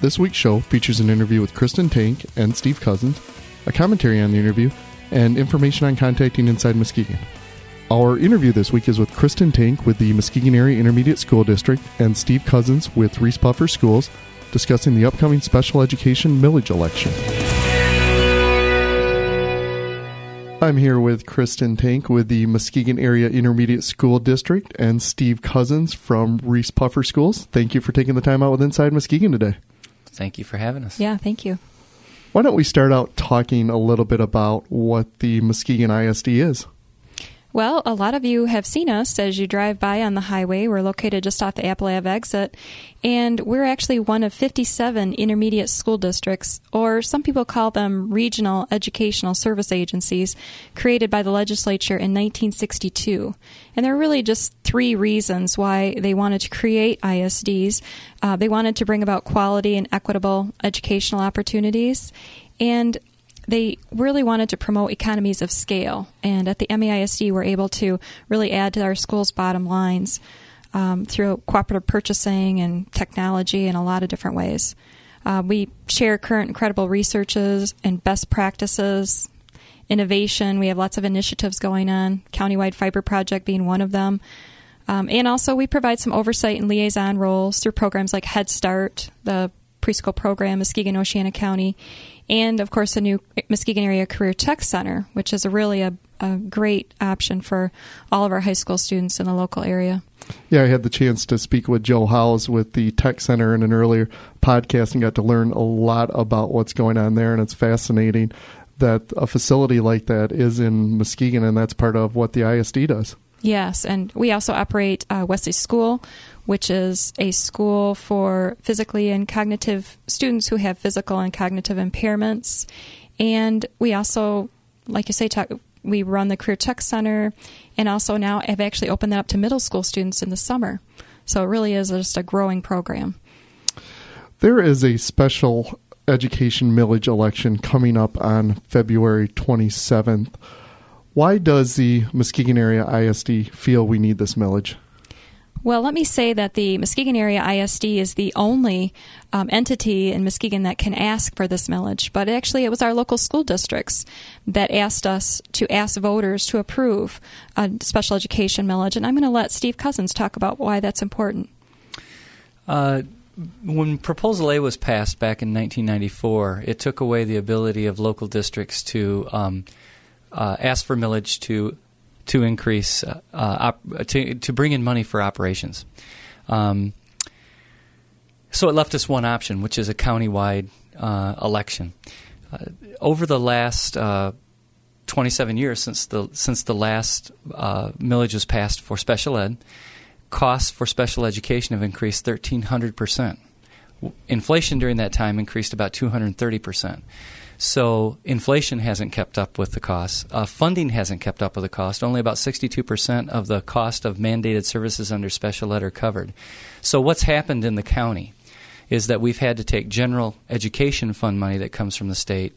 This week's show features an interview with Kristen Tank and Steve Cousins, a commentary on the interview, and information on contacting Inside Muskegon. Our interview this week is with Kristen Tank with the Muskegon Area Intermediate School District and Steve Cousins with Reeths-Puffer Schools discussing the upcoming special education millage election. I'm here with Kristen Tank with the Muskegon Area Intermediate School District and Steve Cousins from Reeths-Puffer Schools. Thank you for taking the time out with Inside Muskegon today. Thank you for having us. Yeah, thank you. Why don't we start out talking a little bit about what the Muskegon ISD is? Well, a lot of you have seen us as you drive by on the highway. We're located just off the Apple Ave exit, and we're actually one of 57 intermediate school districts, or some people call them regional educational service agencies, created by the legislature in 1962. And there are really just three reasons why they wanted to create ISDs. Uh, they wanted to bring about quality and equitable educational opportunities, and they really wanted to promote economies of scale. And at the MAISD, we're able to really add to our school's bottom lines um, through cooperative purchasing and technology in a lot of different ways. Uh, we share current incredible researches and best practices, innovation. We have lots of initiatives going on, countywide fiber project being one of them. Um, and also, we provide some oversight and liaison roles through programs like Head Start, the preschool program, Muskegon Oceana County, and of course the new Muskegon Area Career Tech Center, which is a really a, a great option for all of our high school students in the local area. Yeah, I had the chance to speak with Joe Howes with the Tech Center in an earlier podcast and got to learn a lot about what's going on there, and it's fascinating that a facility like that is in Muskegon, and that's part of what the ISD does. Yes, and we also operate uh, Wesley School, which is a school for physically and cognitive students who have physical and cognitive impairments. And we also, like you say, talk, we run the Career Tech Center, and also now have actually opened that up to middle school students in the summer. So it really is just a growing program. There is a special education millage election coming up on February 27th. Why does the Muskegon Area ISD feel we need this millage? Well, let me say that the Muskegon Area ISD is the only um, entity in Muskegon that can ask for this millage. But actually, it was our local school districts that asked us to ask voters to approve a special education millage. And I'm going to let Steve Cousins talk about why that's important. Uh, when Proposal A was passed back in 1994, it took away the ability of local districts to um, uh, ask for millage to to increase uh, op- to to bring in money for operations. Um, so it left us one option, which is a countywide uh, election. Uh, over the last uh, 27 years since the since the last uh, millage was passed for special ed, costs for special education have increased 1,300 percent. Inflation during that time increased about 230 percent. So inflation hasn't kept up with the costs. Uh, funding hasn't kept up with the cost. Only about 62% of the cost of mandated services under special ed are covered. So what's happened in the county is that we've had to take general education fund money that comes from the state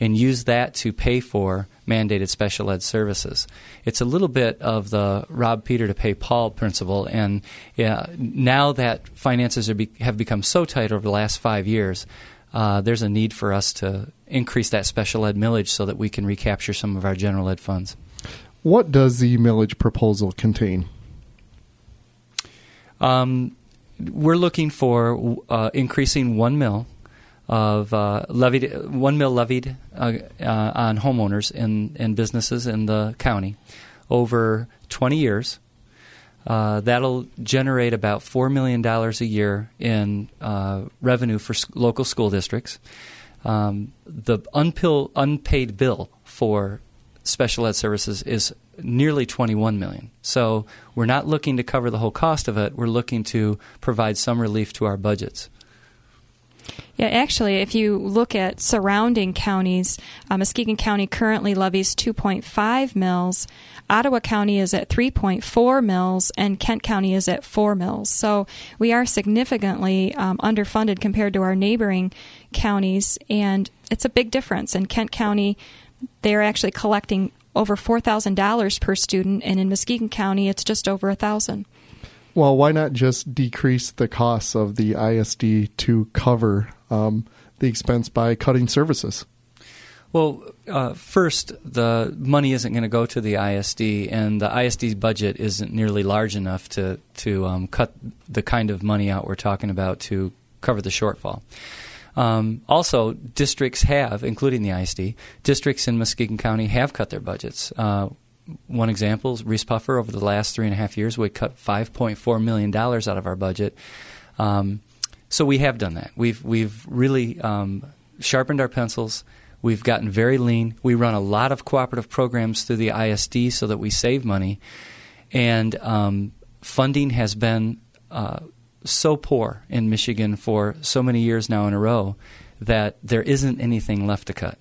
and use that to pay for mandated special ed services. It's a little bit of the rob Peter to pay Paul principle, and yeah, now that finances be, have become so tight over the last five years, uh, there's a need for us to increase that special ed millage so that we can recapture some of our general ed funds. What does the millage proposal contain? Um, we're looking for uh, increasing one mill of uh, levied one mill levied uh, uh on homeowners and, and businesses in the county over 20 years. Uh, that'll generate about $4 million a year in uh, revenue for local school districts. Um, the unpaid bill for special ed services is nearly 21 million. So we're not looking to cover the whole cost of it. We're looking to provide some relief to our budgets. Yeah, actually, if you look at surrounding counties, uh, Muskegon County currently levies 2.5 mills. Ottawa County is at 3.4 mills, and Kent County is at 4 mills. So we are significantly um, underfunded compared to our neighboring counties, and it's a big difference. In Kent County, they're actually collecting over $4,000 per student, and in Muskegon County, it's just over a 1000 Well, why not just decrease the costs of the ISD to cover um, the expense by cutting services? Well, uh, first, the money isn't going to go to the ISD, and the ISD's budget isn't nearly large enough to to um, cut the kind of money out we're talking about to cover the shortfall. Um, also, districts have, including the ISD, districts in Muskegon County have cut their budgets. Uh, one example Reeths-Puffer. Over the last three and a half years, we cut $5.4 million out of our budget. Um, so we have done that. We've, we've really um, sharpened our pencils. We've gotten very lean. We run a lot of cooperative programs through the ISD so that we save money. And um, funding has been uh, so poor in Michigan for so many years now in a row that there isn't anything left to cut.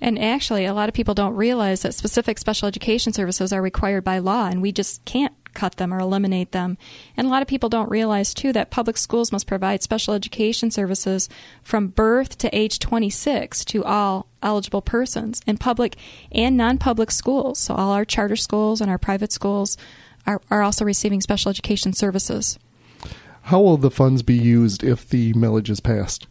And actually, a lot of people don't realize that specific special education services are required by law, and we just can't cut them or eliminate them. And a lot of people don't realize, too, that public schools must provide special education services from birth to age 26 to all eligible persons in public and non public schools. So, all our charter schools and our private schools are, are also receiving special education services. How will the funds be used if the millage is passed?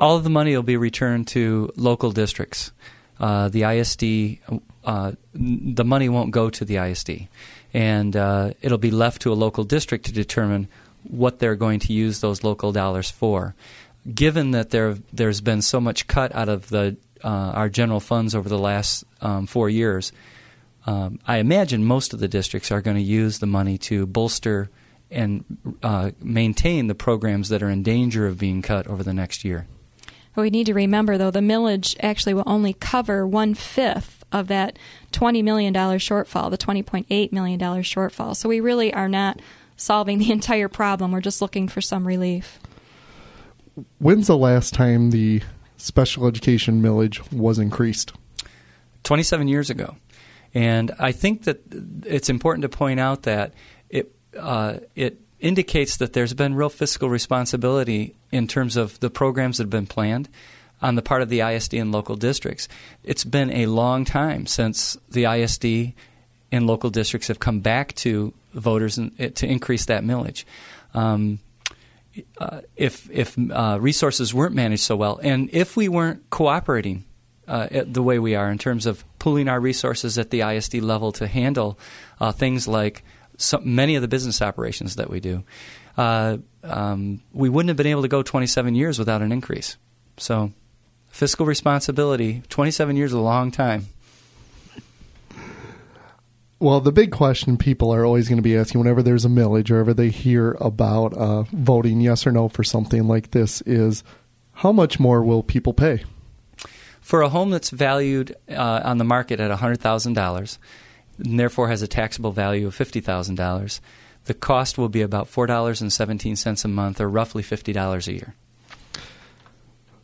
All of the money will be returned to local districts. Uh, the ISD, uh, the money won't go to the ISD, and uh, it'll be left to a local district to determine what they're going to use those local dollars for. Given that there there's been so much cut out of the uh, our general funds over the last um, four years, um, I imagine most of the districts are going to use the money to bolster and uh, maintain the programs that are in danger of being cut over the next year. But we need to remember, though, the millage actually will only cover one fifth of that $20 million shortfall, the $20.8 million shortfall. So we really are not solving the entire problem. We're just looking for some relief. When's the last time the special education millage was increased? 27 years ago. And I think that it's important to point out that it, uh, it indicates that there's been real fiscal responsibility in terms of the programs that have been planned on the part of the ISD and local districts. It's been a long time since the ISD and local districts have come back to voters in, to increase that millage. Um, uh, if if uh, resources weren't managed so well, and if we weren't cooperating uh, the way we are in terms of pooling our resources at the ISD level to handle uh, things like some, many of the business operations that we do, uh, um, we wouldn't have been able to go 27 years without an increase. So, fiscal responsibility, 27 years is a long time. Well, the big question people are always going to be asking whenever there's a millage or ever they hear about uh, voting yes or no for something like this is how much more will people pay? For a home that's valued uh, on the market at $100,000, and therefore has a taxable value of $50,000, the cost will be about $4.17 a month or roughly $50 a year.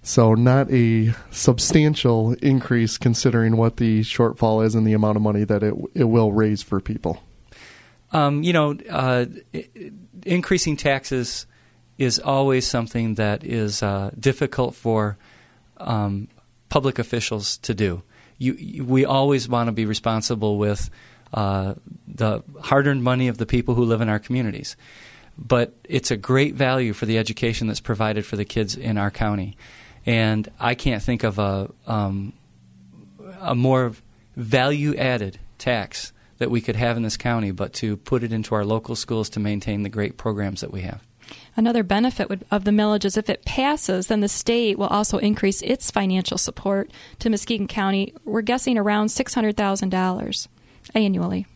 So, not a substantial increase considering what the shortfall is and the amount of money that it, it will raise for people. Um, you know, uh, increasing taxes is always something that is uh, difficult for um, public officials to do you, we always want to be responsible with uh, the hard-earned money of the people who live in our communities. But it's a great value for the education that's provided for the kids in our county, and I can't think of a um, a more value-added tax that we could have in this county, but to put it into our local schools to maintain the great programs that we have. Another benefit would, of the millage is if it passes, then the state will also increase its financial support to Muskegon County. We're guessing around $600,000 annually.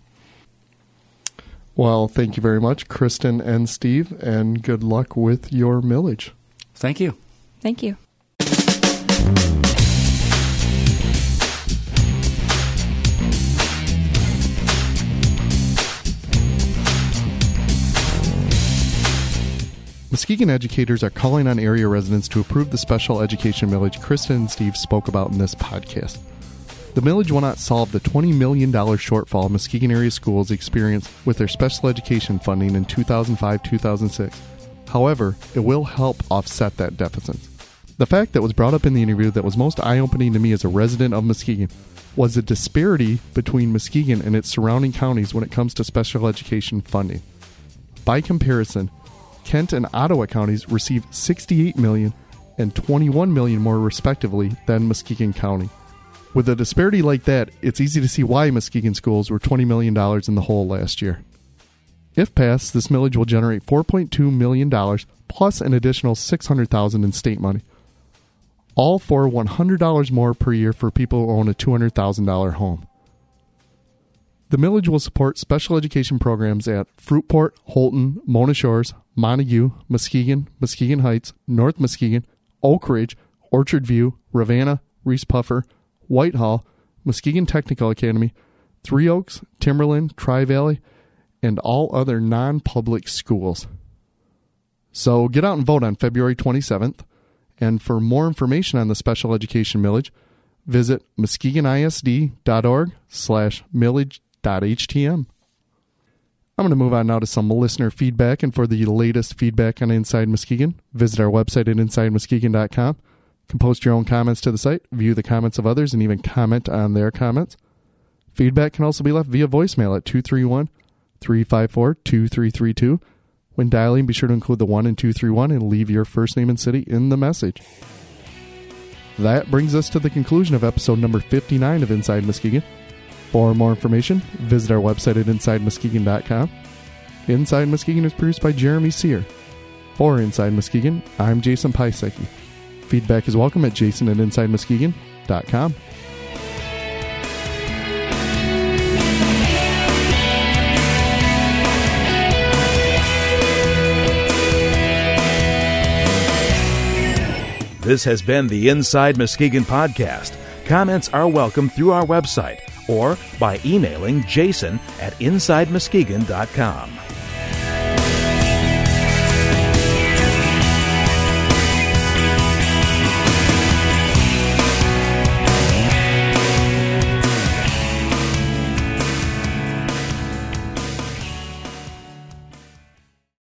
Well, thank you very much, Kristen and Steve, and good luck with your millage. Thank you. Thank you. Muskegon educators are calling on area residents to approve the special education millage Kristen and Steve spoke about in this podcast. The millage will not solve the $20 million shortfall Muskegon area schools experienced with their special education funding in 2005 2006. However, it will help offset that deficit. The fact that was brought up in the interview that was most eye opening to me as a resident of Muskegon was the disparity between Muskegon and its surrounding counties when it comes to special education funding. By comparison, Kent and Ottawa counties receive 68 million and 21 million more respectively than Muskegon County. With a disparity like that, it's easy to see why Muskegon schools were $20 million in the hole last year. If passed, this millage will generate $4.2 million plus an additional 600,000 in state money. All for $100 more per year for people who own a $200,000 home. The millage will support special education programs at Fruitport, Holton, Mona Shores, Montague, Muskegon, Muskegon Heights, North Muskegon, Oak Ridge, Orchard View, Ravenna, Reeths-Puffer, Whitehall, Muskegon Technical Academy, Three Oaks, Timberland, Tri Valley, and all other non public schools. So get out and vote on February 27th. And for more information on the special education millage, visit muskegonisd.org slash millage htm. I'm going to move on now to some listener feedback, and for the latest feedback on Inside Muskegon, visit our website at insidemuskegon.com. You can post your own comments to the site, view the comments of others, and even comment on their comments. Feedback can also be left via voicemail at 231 354 2332. When dialing, be sure to include the 1 and 231 and leave your first name and city in the message. That brings us to the conclusion of episode number 59 of Inside Muskegon. For more information, visit our website at InsideMuskegon.com. Inside Muskegon is produced by Jeremy Sear. For Inside Muskegon, I'm Jason Pisecki. Feedback is welcome at jason at InsideMuskegon.com. This has been the Inside Muskegon podcast. Comments are welcome through our website or by emailing jason at insidemuskegon.com.